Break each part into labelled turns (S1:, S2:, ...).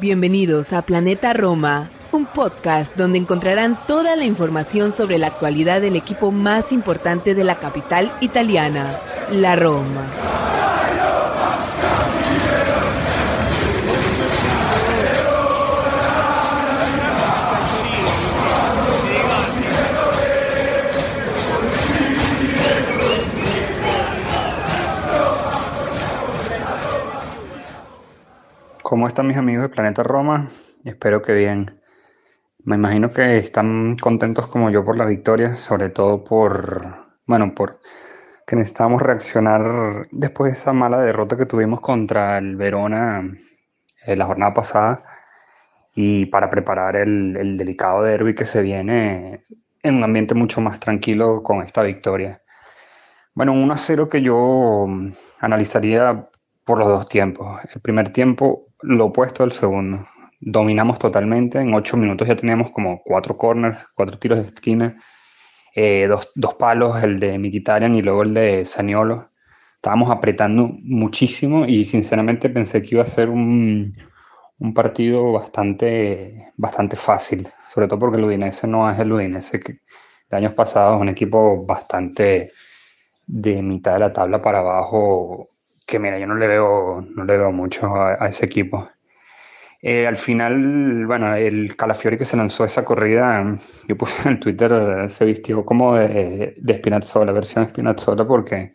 S1: Bienvenidos a Planeta Roma, un podcast donde encontrarán toda la información sobre la actualidad del equipo más importante de la capital italiana, la Roma.
S2: ¿Cómo están mis amigos de Planeta Roma? Espero que bien. Me imagino que están contentos como yo por la victoria, sobre todo por, bueno, por que necesitábamos reaccionar después de esa mala derrota que tuvimos contra el Verona eh, la jornada pasada y para preparar el, el delicado derby que se viene en un ambiente mucho más tranquilo con esta victoria. Bueno, un 1 a 0 que yo analizaría por los dos tiempos. El primer tiempo lo opuesto al segundo. Dominamos totalmente. En ocho minutos ya teníamos como cuatro corners, cuatro tiros de esquina, eh, dos, dos, palos, el de Mkhitaryan y luego el de Saniolo. Estábamos apretando muchísimo y sinceramente pensé que iba a ser un, un partido bastante, bastante fácil, sobre todo porque el Udinese no es el Udinese que de años pasados, un equipo bastante de mitad de la tabla para abajo que mira, yo no le veo, no le veo mucho a, ese equipo. Eh, al final, bueno, el Calafiori que se lanzó esa corrida, yo puse en el Twitter, se vistió como de, de Spinazzola, versión Spinazzola, porque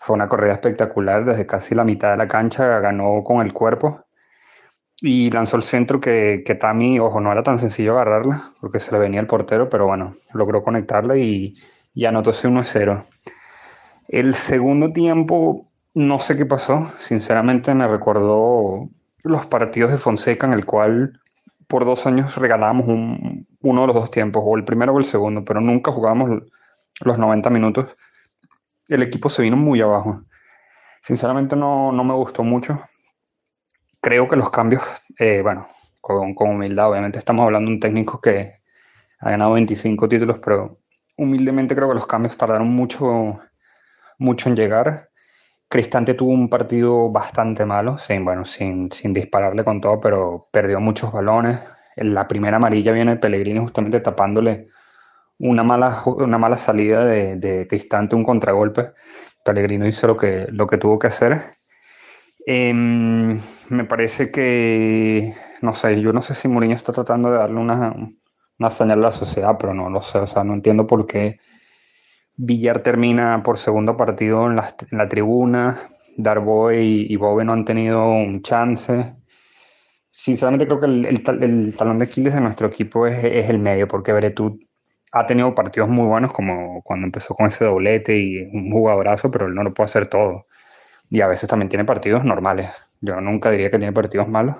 S2: fue una corrida espectacular, desde casi la mitad de la cancha, ganó con el cuerpo y lanzó el centro que, que Tami, ojo, no era tan sencillo agarrarla, porque se le venía el portero, pero bueno, logró conectarla y, y anotó ese 1-0. El segundo tiempo no sé qué pasó, sinceramente me recordó los partidos de Fonseca en el cual por dos años regalábamos un, uno de los dos tiempos, o el primero o el segundo, pero nunca jugábamos los 90 minutos. El equipo se vino muy abajo. Sinceramente no, no me gustó mucho. Creo que los cambios, eh, bueno, con, humildad, obviamente estamos hablando de un técnico que ha ganado 25 títulos, pero humildemente creo que los cambios tardaron mucho, mucho en llegar Cristante tuvo un partido bastante malo, sin, bueno, sin, sin dispararle con todo, pero perdió muchos balones. En la primera amarilla viene Pellegrini justamente tapándole una mala, una mala salida de, de Cristante, un contragolpe. Pellegrino hizo lo que, lo que tuvo que hacer. Eh, me parece que, no sé, yo no sé si Mourinho está tratando de darle una, una señal a la sociedad, pero no lo sé, o sea, no entiendo por qué Villar termina por segundo partido en la, tribuna. Darboy y, y Bobe no han tenido un chance. Sinceramente creo que el, talón de Aquiles de nuestro equipo es, es el medio, porque Beretut ha tenido partidos muy buenos, como cuando empezó con ese doblete y un jugadorazo, pero él no lo puede hacer todo. Y a veces también tiene partidos normales. Yo nunca diría que tiene partidos malos,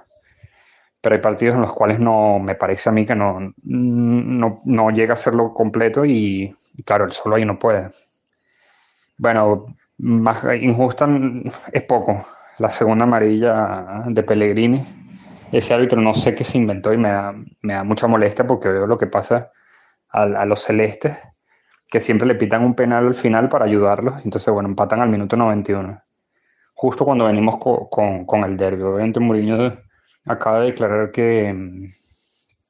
S2: pero hay partidos en los cuales no me parece a mí que no, no, no llega a serlo completo y, claro, él solo ahí no puede. Bueno, más injusta es poco. La segunda amarilla de Pellegrini. Ese árbitro no sé qué se inventó y me da, me da mucha molestia porque veo lo que pasa a, los celestes, que siempre le pitan un penal al final para ayudarlos. Entonces, bueno, empatan al minuto 91. Justo cuando venimos con, con, con el derbi. Obviamente Mourinho acaba de declarar que,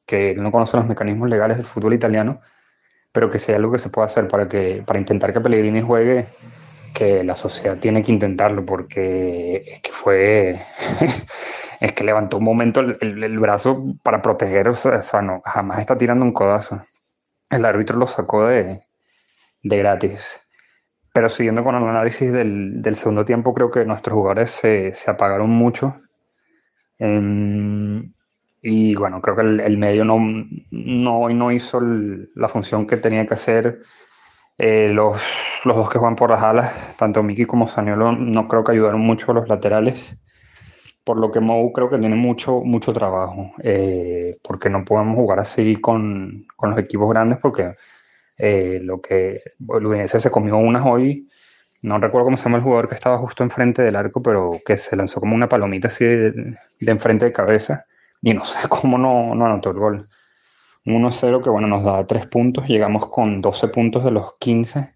S2: que no conoce los mecanismos legales del fútbol italiano pero que sea algo que se pueda hacer para, que, para intentar que Pellegrini juegue, que la sociedad tiene que intentarlo, porque es que fue, es que levantó un momento el, el, brazo para proteger, o sea, no, jamás está tirando un codazo. El árbitro lo sacó de, de gratis. Pero siguiendo con el análisis del, del, segundo tiempo, creo que nuestros jugadores se, se apagaron mucho. Eh, y bueno, creo que el, el medio no, no, no hizo el, la función que tenía que hacer. Eh, los, los, dos que juegan por las alas, tanto Miki como Saniolo, no creo que ayudaron mucho a los laterales. Por lo que Mou creo que tiene mucho, mucho trabajo. Eh, porque no podemos jugar así con, con los equipos grandes, porque eh, lo que el Udinese se comió unas hoy. No recuerdo cómo se llama el jugador que estaba justo enfrente del arco, pero que se lanzó como una palomita así de, de enfrente de cabeza y no sé cómo no, no anotó el gol. 1-0 que bueno, nos da 3 puntos, llegamos con 12 puntos de los 15,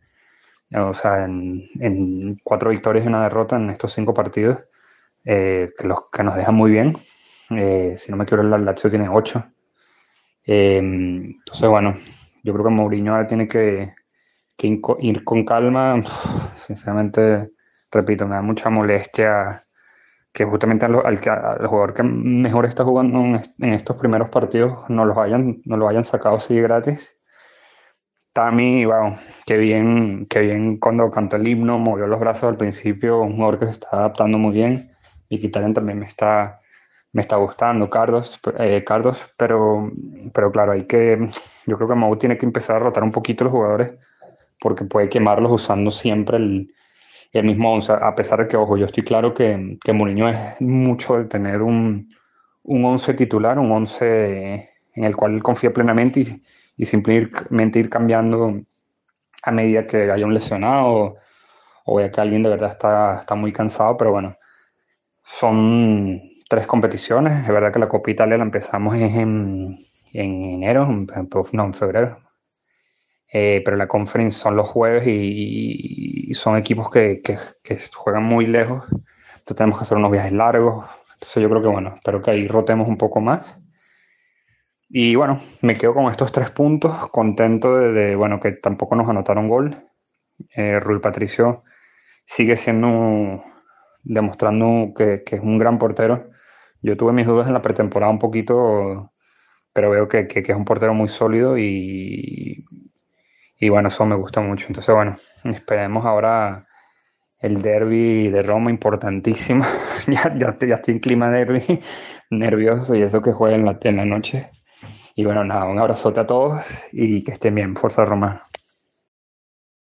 S2: o sea, en, en 4 victorias y una derrota en estos 5 partidos, eh, que, los, que nos dejan muy bien. Eh, si no me quiero, el Lazio tiene 8. Eh, entonces, bueno, yo creo que Mourinho ahora tiene que, ir con calma. Sinceramente, repito, me da mucha molestia que justamente al, jugador que mejor está jugando en, estos primeros partidos no los hayan, no lo hayan sacado así gratis. Tami, wow, qué bien, qué bien cuando cantó el himno, movió los brazos al principio, un jugador que se está adaptando muy bien. Y Kitarian también me está, me está gustando, Cardos, eh, Cardos, pero, pero claro, hay que, yo creo que Mau tiene que empezar a rotar un poquito los jugadores porque puede quemarlos usando siempre el, el mismo 11, a pesar de que, ojo, yo estoy claro que, que Mourinho es mucho de tener un, un 11 titular, un 11 en el cual él confía plenamente y, y, simplemente ir cambiando a medida que haya un lesionado o, ya que alguien de verdad está, está muy cansado, pero bueno, son tres competiciones, es verdad que la Copa Italia la empezamos en, en enero, no, en febrero, eh, pero la conference son los jueves y, son equipos que, juegan muy lejos. Entonces tenemos que hacer unos viajes largos. Entonces yo creo que bueno, espero que ahí rotemos un poco más. Y bueno, me quedo con estos tres puntos, contento de, bueno, que tampoco nos anotaron gol. Eh, Rui Patricio sigue siendo, demostrando que, es un gran portero. Yo tuve mis dudas en la pretemporada un poquito, pero veo que, que es un portero muy sólido y, y bueno, eso me gusta mucho. Entonces, bueno, esperemos ahora el derby de Roma, importantísimo. ya, ya, ya, estoy en clima derby, nervioso y eso que juega en la, en la noche. Y bueno, nada, un abrazote a todos y que estén bien. Fuerza Roma.